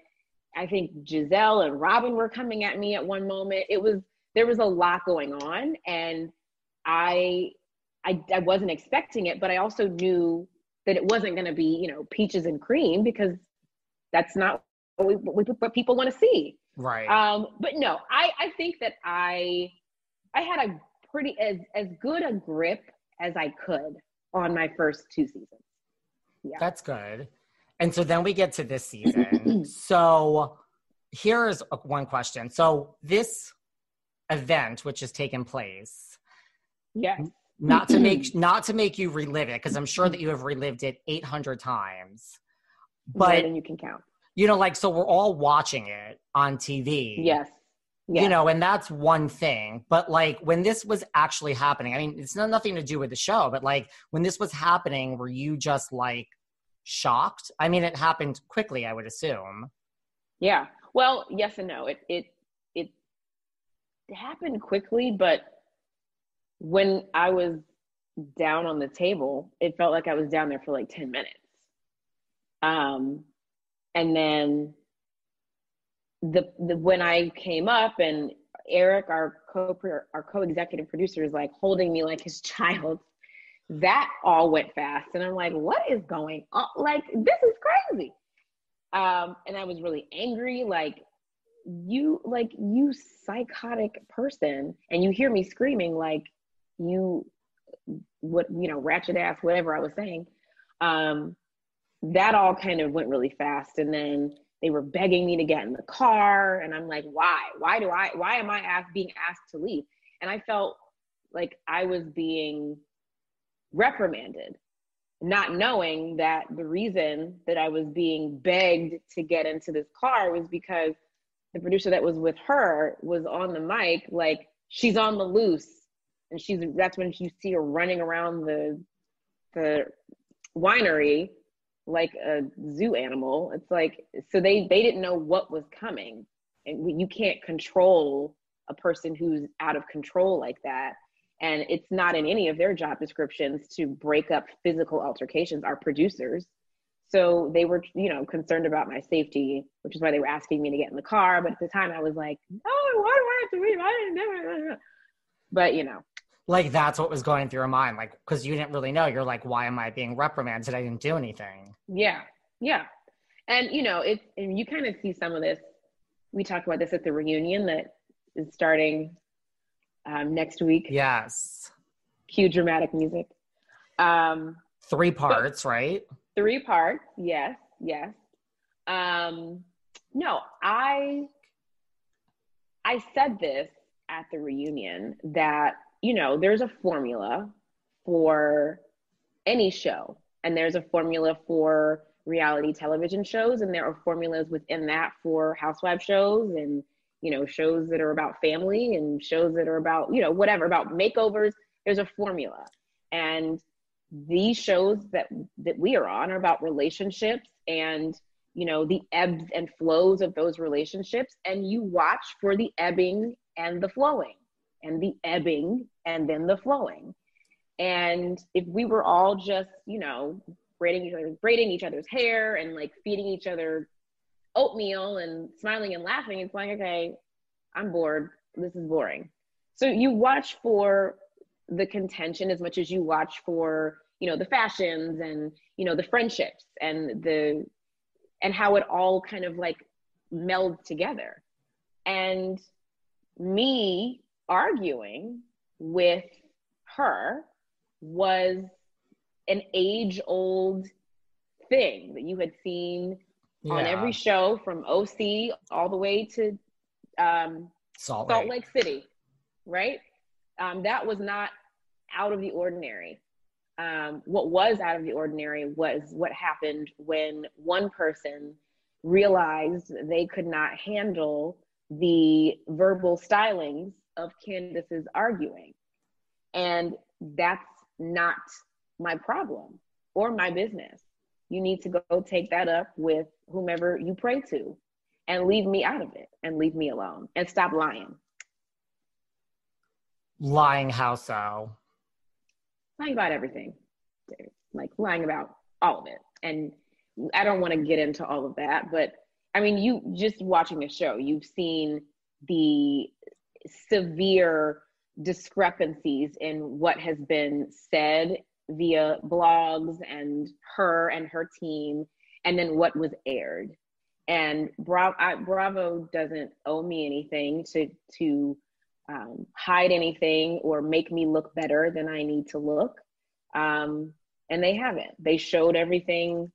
I think Gizelle and Robin were coming at me at one moment. It was, there was a lot going on. And I, I, I wasn't expecting it, but I also knew that it wasn't going to be, you know, peaches and cream because that's not what, we, what people want to see. Right. Um, but no, I, I think that I, I had a pretty as as good a grip as I could on my first two seasons. Yeah. That's good. And so then we get to this season. so here's one question. So this event which has taken place. Yes. Not to make not to make you relive it because I'm sure that you have relived it 800 times. But and you can count. You know like so we're all watching it on TV. Yes yeah. you know and that's one thing but like when this was actually happening i mean it's not nothing to do with the show but like when this was happening were you just like shocked i mean it happened quickly i would assume yeah well yes and no it it happened quickly but when i was down on the table it felt like i was down there for like 10 minutes um and then the, the when I came up and Eric, our co our co-executive producer, is like holding me like his child. That all went fast, and I'm like, "What is going on? Like, this is crazy." Um, and I was really angry. Like, you, like you, psychotic person, and you hear me screaming like you, what you know, ratchet ass, whatever I was saying. Um, that all kind of went really fast, and then they were begging me to get in the car and i'm like why why do i why am i asked, being asked to leave and i felt like i was being reprimanded not knowing that the reason that i was being begged to get into this car was because the producer that was with her was on the mic like she's on the loose and she's that's when you see her running around the the winery like a zoo animal. It's like so they they didn't know what was coming, and you can't control a person who's out of control like that. And it's not in any of their job descriptions to break up physical altercations. Our producers, so they were you know concerned about my safety, which is why they were asking me to get in the car. But at the time, I was like, no, why do I have to leave? I didn't know. But you know, like that's what was going through your mind like because you didn't really know. You're like why am i being reprimanded? I didn't do anything. Yeah yeah. And you know it's and you kind of see some of this. We talk about this at the reunion that is starting um, next week. Yes. Cue dramatic music. Um three parts right three parts. Yes yes. Um no i i said this at the reunion that you know, there's a formula for any show, and there's a formula for reality television shows, and there are formulas within that for housewife shows and you know shows that are about family and shows that are about you know whatever about makeovers. There's a formula, and these shows that that we are on are about relationships and you know the ebbs and flows of those relationships and you watch for the ebbing and the flowing and the ebbing and then the flowing. And if we were all just, you know, braiding each other, braiding each other's hair and like feeding each other oatmeal and smiling and laughing, it's like, okay, I'm bored. This is boring. So you watch for the contention as much as you watch for, you know, the fashions and, you know, the friendships and the, and how it all kind of like melds together. And me arguing with her was an age old thing that you had seen yeah. on every show from OC all the way to um, Salt, Salt Lake. Lake. City, right? Um, that was not out of the ordinary. Um, what was out of the ordinary was what happened when one person realized they could not handle the verbal stylings of Candiace's arguing. And that's not my problem or my business. You need to go take that up with whomever you pray to. and leave me out of it and leave me alone and stop lying. Lying how so? Lying about everything. Like lying about all of it. And I don't want to get into all of that, but I mean, you just watching the show, you've seen the severe discrepancies in what has been said via blogs and her and her team, and then what was aired. And Bravo, I, Bravo doesn't owe me anything to to um, hide anything or make me look better than I need to look. Um, and they haven't. They showed everything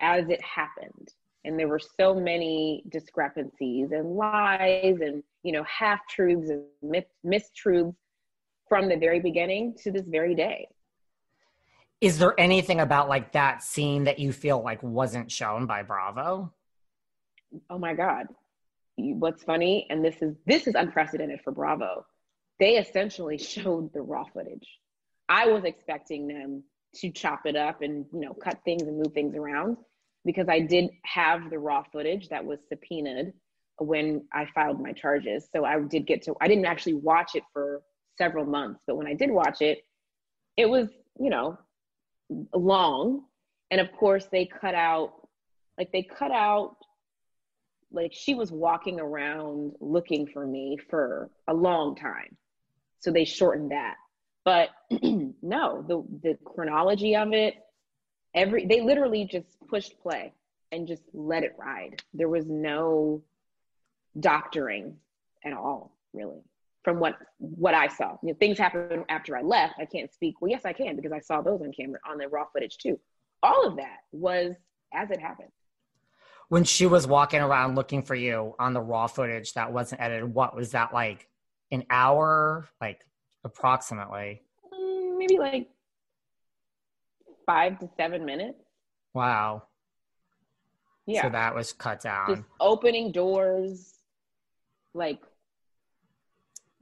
as it happened and there were so many discrepancies and lies and you know half truths and myth, mistruths from the very beginning to this very day is there anything about like that scene that you feel like wasn't shown by bravo oh my god what's funny and this is this is unprecedented for bravo they essentially showed the raw footage i was expecting them to chop it up and you know cut things and move things around because I did have the raw footage that was subpoenaed when I filed my charges. So I did get to, I didn't actually watch it for several months, but when I did watch it, it was, you know, long. And of course, they cut out, like, they cut out, like, she was walking around looking for me for a long time. So they shortened that. But no, the, the chronology of it, every they literally just pushed play and just let it ride. There was no doctoring at all, really, from what what I saw. You know, things happened after I left. I can't speak. Well, yes, I can because I saw those on camera on the raw footage too. All of that was as it happened. When she was walking around looking for you on the raw footage that wasn't edited, what was that like? An hour, like approximately? Mm, maybe like five to seven minutes. Wow. Yeah. So that was cut down. Just opening doors, like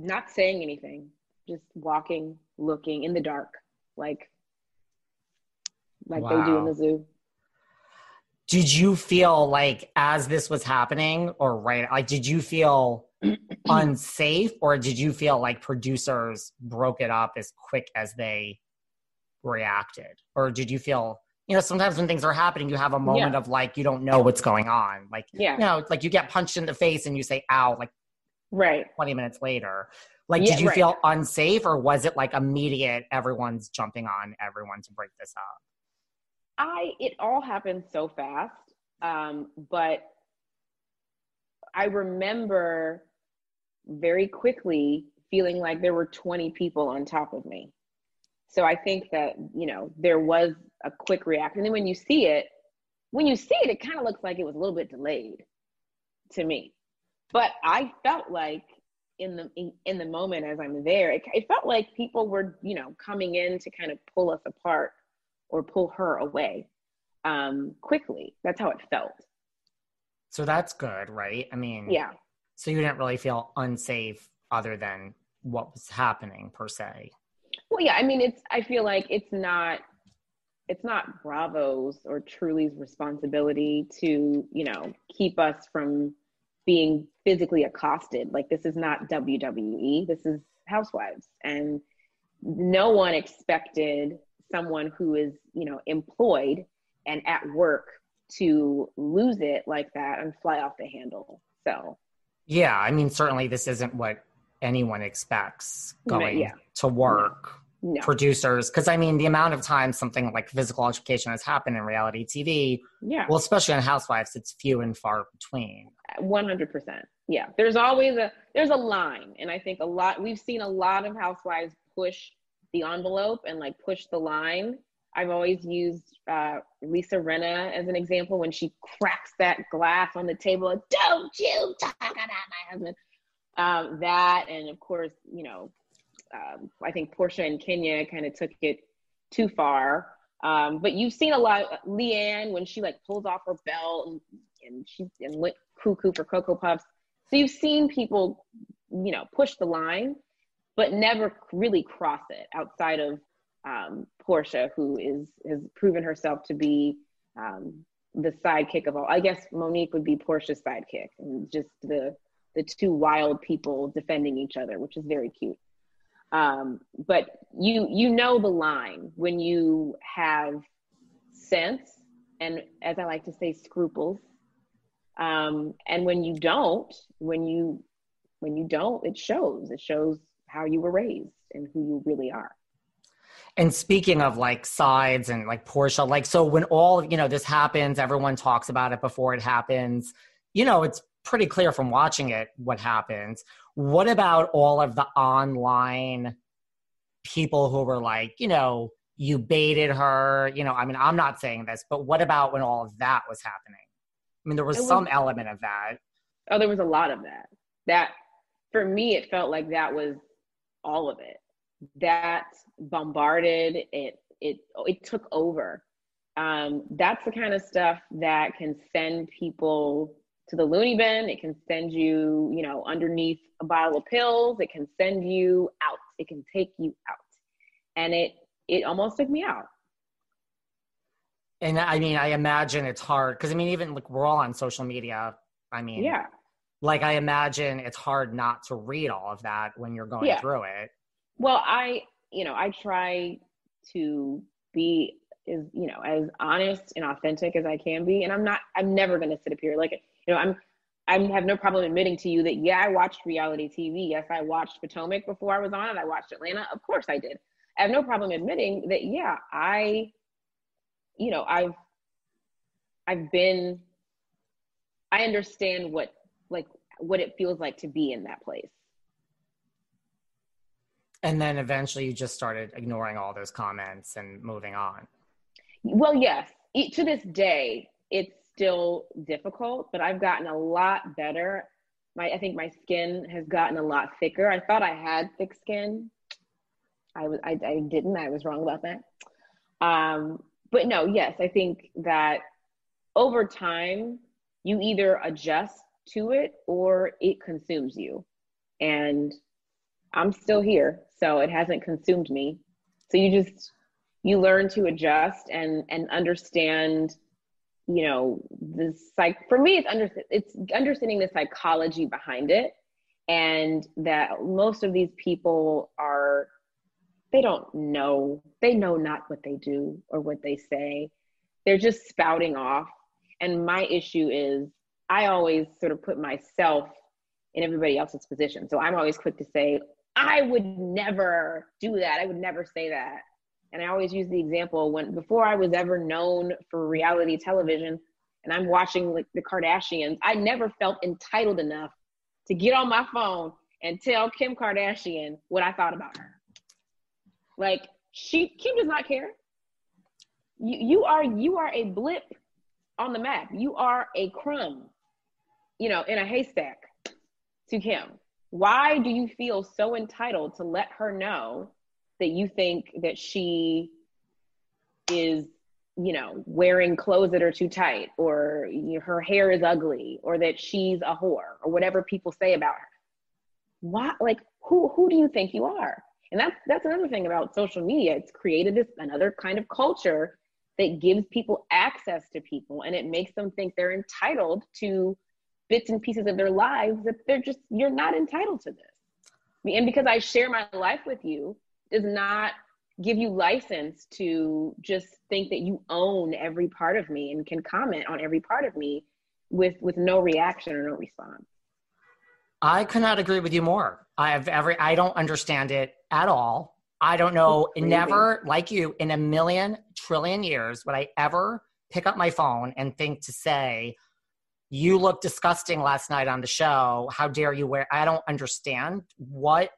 not saying anything, just walking, looking in the dark, like like wow. they do in the zoo. Did you feel like as this was happening, or right, like did you feel unsafe, or did you feel like producers broke it up as quick as they reacted? Or did you feel you know sometimes when things are happening you have a moment yeah. of like you don't know what's going on. Like yeah. you know like you get punched in the face and you say ow like right. 20 minutes later. Like yeah, did you right. feel unsafe or was it like immediate everyone's jumping on everyone to break this up i it all happened so fast um but i remember very quickly feeling like there were 20 people on top of me so I think that, you know, there was a quick reaction. And then when you see it, when you see it, it kind of looks like it was a little bit delayed to me. But I felt like in the in, the moment as I'm there, it, it felt like people were, you know, coming in to kind of pull us apart or pull her away um, quickly. That's how it felt. So that's good, right? I mean, yeah. So you didn't really feel unsafe other than what was happening per se. Well, yeah, I mean, it's. I feel like it's not. It's not Bravo's or Truly's responsibility to, you know, keep us from being physically accosted. Like this is not WWE. This is Housewives, and no one expected someone who is, you know, employed and at work to lose it like that and fly off the handle. So, yeah, I mean, certainly this isn't what anyone expects going yeah. to work. No. Producers, because I mean, the amount of times something like physical altercation has happened in reality TV, yeah, well, especially on Housewives, it's few and far between. One hundred percent, yeah. There's always a there's a line, and I think a lot we've seen a lot of Housewives push the envelope and like push the line. I've always used uh, Lisa Rinna as an example when she cracks that glass on the table. Don't you talk about my husband? um, that and of course you know um, i think Porsha and kenya kind of took it too far um, but you've seen a lot LeeAnne when she like pulls off her belt and, and she and went cuckoo for cocoa puffs so you've seen people you know push the line but never really cross it outside of um, Porsha, who is has proven herself to be um, the sidekick of all. I guess Monique would be Porsha's sidekick, and just the the two wild people defending each other, which is very cute. Um, but you you know the line when you have sense and, as I like to say, scruples. Um, and when you don't, when you when you don't, it shows. It shows how you were raised and who you really are. And speaking of like sides and like Porsha, like so when all you know this happens, everyone talks about it before it happens. You know, it's pretty clear from watching it what happens. What about all of the online people who were like, you know, you baited her, you know, I mean, I'm not saying this, but what about when all of that was happening? I mean, there was, was some element of that. Oh, there was a lot of that. That for me, it felt like that was all of it. That bombarded it. It it took over. Um, that's the kind of stuff that can send people to the loony bin. It can send you, you know, underneath a bottle of pills. It can send you out. It can take you out. And it it almost took me out. And I mean, I imagine it's hard because I mean, even like we're all on social media. I mean, yeah. Like I imagine it's hard not to read all of that when you're going yeah. through it. Well, I, you know, I try to be as, you know, as honest and authentic as I can be. And I'm not, I'm never going to sit up here like, you know, I'm, I have no problem admitting to you that, yeah, I watched reality TV. Yes, I watched Potomac before I was on it. I watched Atlanta. Of course I did. I have no problem admitting that, yeah, I, you know, I've, I've been, I understand what, like, what it feels like to be in that place. And then eventually you just started ignoring all those comments and moving on. Well, yes. To this day, it's still difficult, but I've gotten a lot better. My, I think my skin has gotten a lot thicker. I thought I had thick skin. I was, I, I didn't. I was wrong about that. Um, but no, yes, I think that over time, you either adjust to it or it consumes you. And I'm still here, so it hasn't consumed me. So you just you learn to adjust and and understand you know the psych for me it's under it's understanding the psychology behind it and that most of these people are they don't know they know not what they do or what they say they're just spouting off and my issue is i always sort of put myself in everybody else's position so i'm always quick to say i would never do that i would never say that and I always use the example when before I was ever known for reality television and I'm watching like the Kardashians, I never felt entitled enough to get on my phone and tell Kim Kardashian what I thought about her. Like she Kim does not care. You you are you are a blip on the map. You are a crumb, you know, in a haystack to Kim. Why do you feel so entitled to let her know that you think that she is you know wearing clothes that are too tight or you know, her hair is ugly or that she's a whore or whatever people say about her? Why like who who do you think you are? And that's that's another thing about social media. It's created this another kind of culture that gives people access to people and it makes them think they're entitled to bits and pieces of their lives that they're just you're not entitled to this. And because i share my life with you does not give you license to just think that you own every part of me and can comment on every part of me with with no reaction or no response. I could not agree with you more. I have every i don't understand it at all. I don't know never like you in a million trillion years would i ever pick up my phone and think to say you look disgusting last night on the show how dare you wear i don't understand what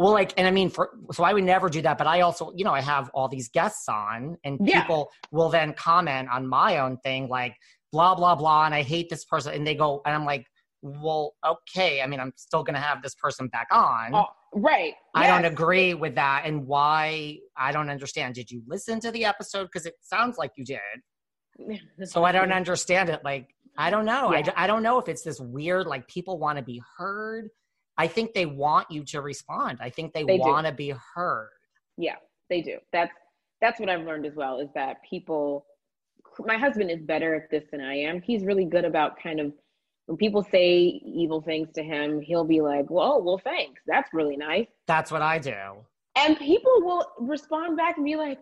well, like, and I mean, for so I would never do that, but I also, you know, I have all these guests on, and yeah. people will then comment on my own thing, like blah blah blah, and I hate this person, and they go, and I'm like, well, okay, I mean, I'm still gonna have this person back on, oh, right? I yes. don't agree with that, and why? I don't understand. Did you listen to the episode? Because it sounds like you did. so I don't understand it. Like, I don't know. Yeah. I, I don't know if it's this weird, like people want to be heard I think they want you to respond. I think they, they want to be heard. Yeah, they do. That's that's what I've learned as well is that people my husband is better at this than I am. He's really good about kind of when people say evil things to him, he'll be like, "Whoa, well, thanks. That's really nice." That's what I do. And people will respond back and be like,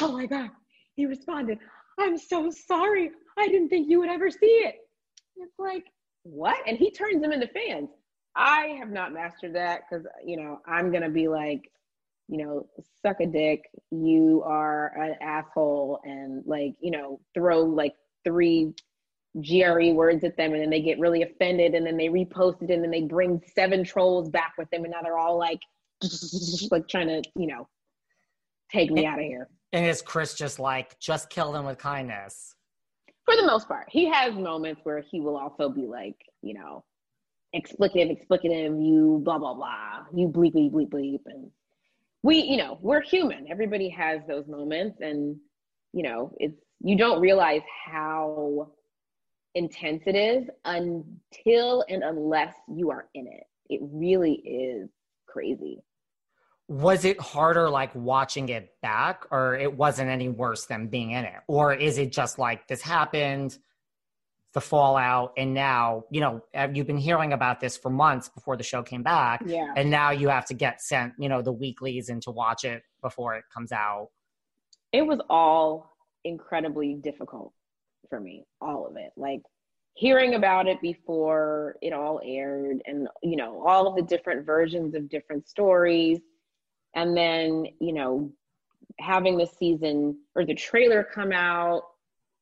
"Oh my god, he responded. I'm so sorry. I didn't think you would ever see it." It's like, what? And he turns them into fans. I have not mastered that because you know I'm gonna be like, you know, suck a dick. You are an asshole, and like you know, throw like three GRE words at them, and then they get really offended, and then they repost it, and then they bring seven trolls back with them, and now they're all like, like trying to you know, take me out of here. And is Chris just like just kill them with kindness? For the most part, he has moments where he will also be like, you know, explicative, explicative, you blah blah blah, you bleep bleep bleep bleep, and we, you know, we're human. Everybody has those moments, and you know, it's you don't realize how intense it is until and unless you are in it. It really is crazy. Was it harder like watching it back, or it wasn't any worse than being in it? Or is it just like this happened? the fallout and now you know uh, you've been hearing about this for months before the show came back yeah and now you have to get sent you know the weeklies and to watch it before it comes out it was all incredibly difficult for me all of it like hearing about it before it all aired and you know all of the different versions of different stories and then you know having the season or the trailer come out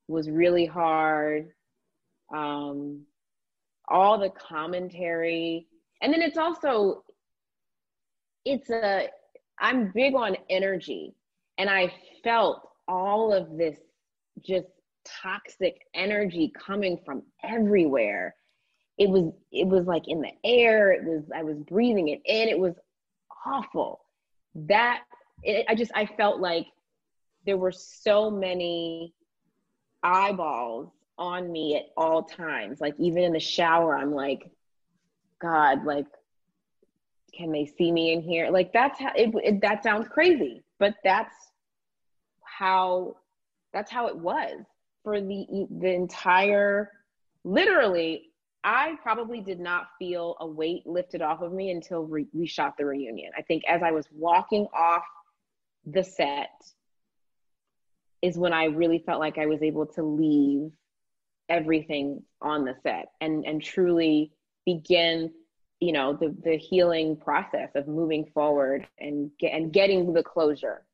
was really hard. Um, all the commentary. And then it's also it's a i'm big on energy. And i felt all of this just toxic energy coming from everywhere. It was it was like in the air. It was i was breathing it in. It was awful that it, i just i felt like there were so many eyeballs on me at all times. Like even in the shower, I'm like, God, like, can they see me in here? Like that's how it, it that sounds crazy, but that's how that's how it was for the the entire literally I probably did not feel a weight lifted off of me until re- we shot the reunion. I think as I was walking off the set is when I really felt like I was able to leave everything on the set and and truly begin you know the the healing process of moving forward and get, and getting the closure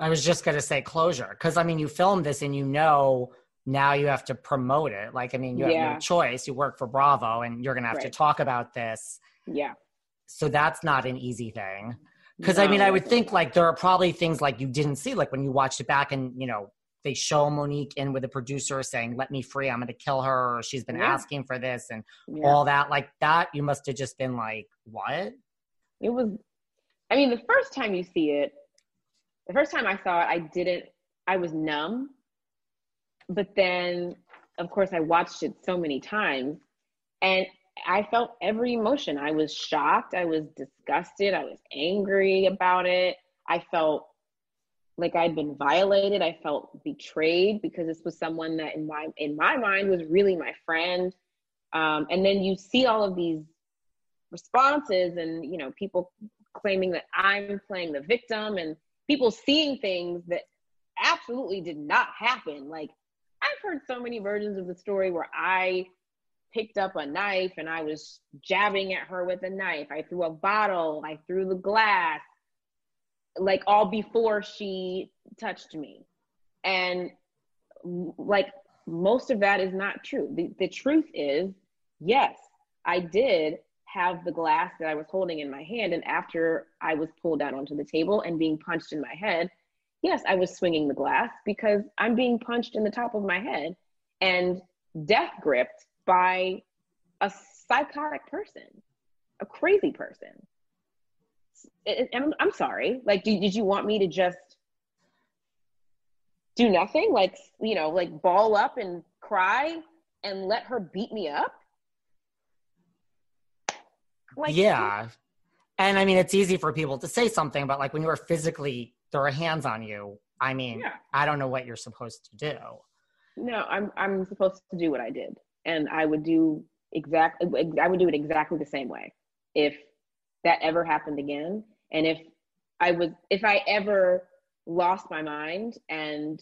i was just going to say closure because i mean you filmed this and you know now you have to promote it like i mean you have yeah. no choice you work for bravo and you're going to have right. to talk about this yeah so that's not an easy thing because no, i mean i would think like there are probably things like you didn't see like when you watched it back and you know they show Monique in with a producer saying, "Let me free. I'm going to kill her," or she's been yeah. asking for this and yeah. all that. Like that, you must have just been like, "What?" It was. I mean, the first time you see it, the first time I saw it, I didn't. I was numb, but then, of course, I watched it so many times, and I felt every emotion. I was shocked. I was disgusted. I was angry about it. I felt like I'd been violated. I felt betrayed because this was someone that in my in my mind was really my friend. Um, and then you see all of these responses and you know people claiming that I'm playing the victim and people seeing things that absolutely did not happen. Like heard so many versions of the story where I picked up a knife and I was jabbing at her with a knife. I threw a bottle, I threw the glass like all before she touched me. And like most of that is not true. The, the truth is, yes, I did have the glass that I was holding in my hand. And after I was pulled down onto the table and being punched in my head, yes, I was swinging the glass because I'm being punched in the top of my head and death gripped by a psychotic person, a crazy person. I'm, I'm sorry. Like, did, did you want me to just do nothing? Like, you know, like ball up and cry and let her beat me up? Like, yeah. And I mean, it's easy for people to say something, but like when you are physically, there are hands on you. I mean, yeah. I don't know what you're supposed to do. No, I'm I'm supposed to do what I did, and I would do exactly. I would do it exactly the same way if that ever happened again, and if I was if I ever lost my mind and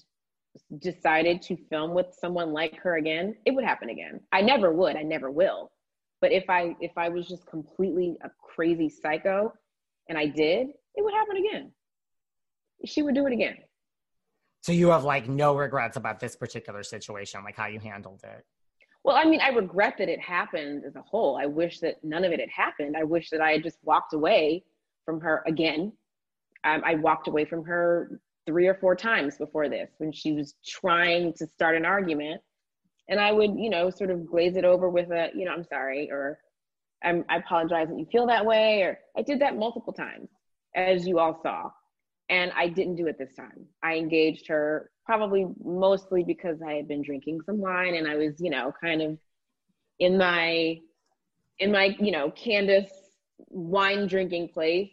decided to film with someone like her again, it would happen again. I never would. I never will. But if I if I was just completely a crazy psycho and I did, it would happen again. She would do it again. So you have like no regrets about this particular situation, like how you handled it. Well, I mean, I regret that it happened as a whole. I wish that none of it had happened. I wish that I had just walked away from her again. Um, I walked away from her three or four times before this when she was trying to start an argument. And I would, you know, sort of glaze it over with a, you know, I'm sorry, or I'm, I apologize that you feel that way. Or I did that multiple times, as you all saw. And I didn't do it this time. I engaged her probably mostly because I had been drinking some wine and I was, you know, kind of in my, in my, you know, Candiace wine drinking place.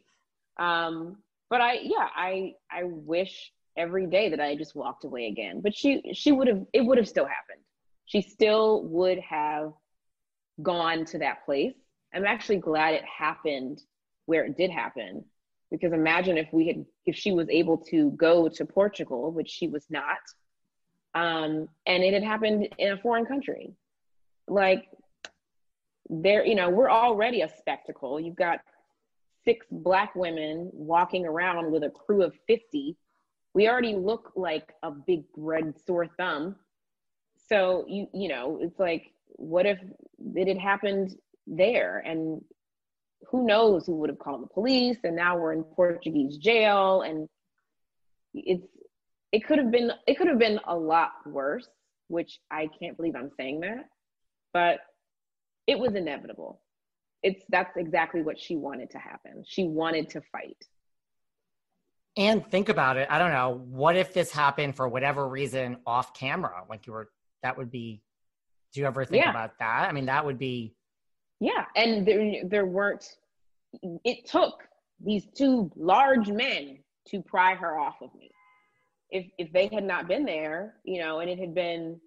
Um, but I, yeah, I, I wish every day that I just walked away again. But she, she would have, it would have still happened. She still would have gone to that place. I'm actually glad it happened where it did happen because imagine if we had if she was able to go to portugal which she was not um, and it had happened in a foreign country. Like there you know we're already a spectacle. You've got six black women walking around with a crew of 50 we already look like a big red sore thumb. So you you know it's like what if it had happened there? And who knows who would have called the police and now we're in portuguese jail and it's it could have been it could have been a lot worse which i can't believe i'm saying that but it was inevitable. It's that's exactly what she wanted to happen. She wanted to fight. And think about it i don't know what if this happened for whatever reason off camera? Like you were that would be do you ever think yeah. about that? I mean that would be yeah, and there there weren't. It took these two large men to pry her off of me. If if they had not been there, you know, and it had been,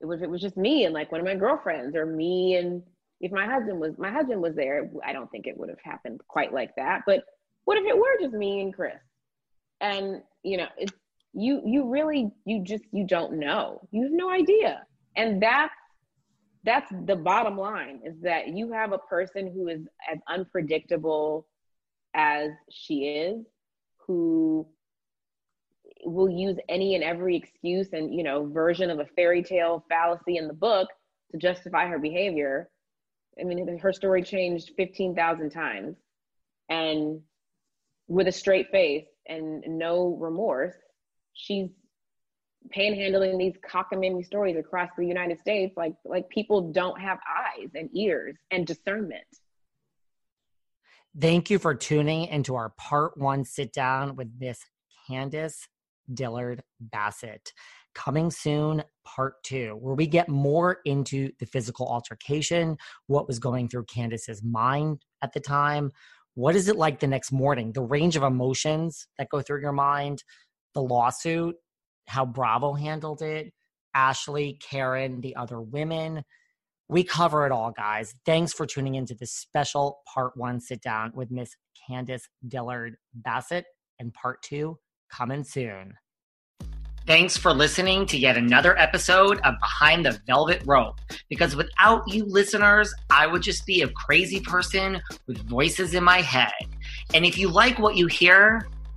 it was it was just me and like one of my girlfriends or me and if my husband was my husband was there, I don't think it would have happened quite like that. But what if it were just me and Chris? And you know, it's you you really you just you don't know. You have no idea. And that's that's the bottom line is that you have a person who is as unpredictable as she is who will use any and every excuse and you know version of a fairy tale fallacy in the book to justify her behavior. I mean her story changed 15,000 times and with a straight face and no remorse she's panhandling these cockamamie stories across the United States, like like people don't have eyes and ears and discernment. Thank you for tuning into our part one sit down with Miss Candiace Dillard Bassett. Coming soon, part two, where we get more into the physical altercation, what was going through Candiace's mind at the time. What is it like the next morning? The range of emotions that go through your mind, the lawsuit, how Bravo handled it, Ashley, Karen, the other women. We cover it all, guys. Thanks for tuning into this special part one sit down with Miss Candiace Dillard Bassett, and part two coming soon. Thanks for listening to yet another episode of Behind the Velvet Rope. Because without you listeners, I would just be a crazy person with voices in my head. And if you like what you hear,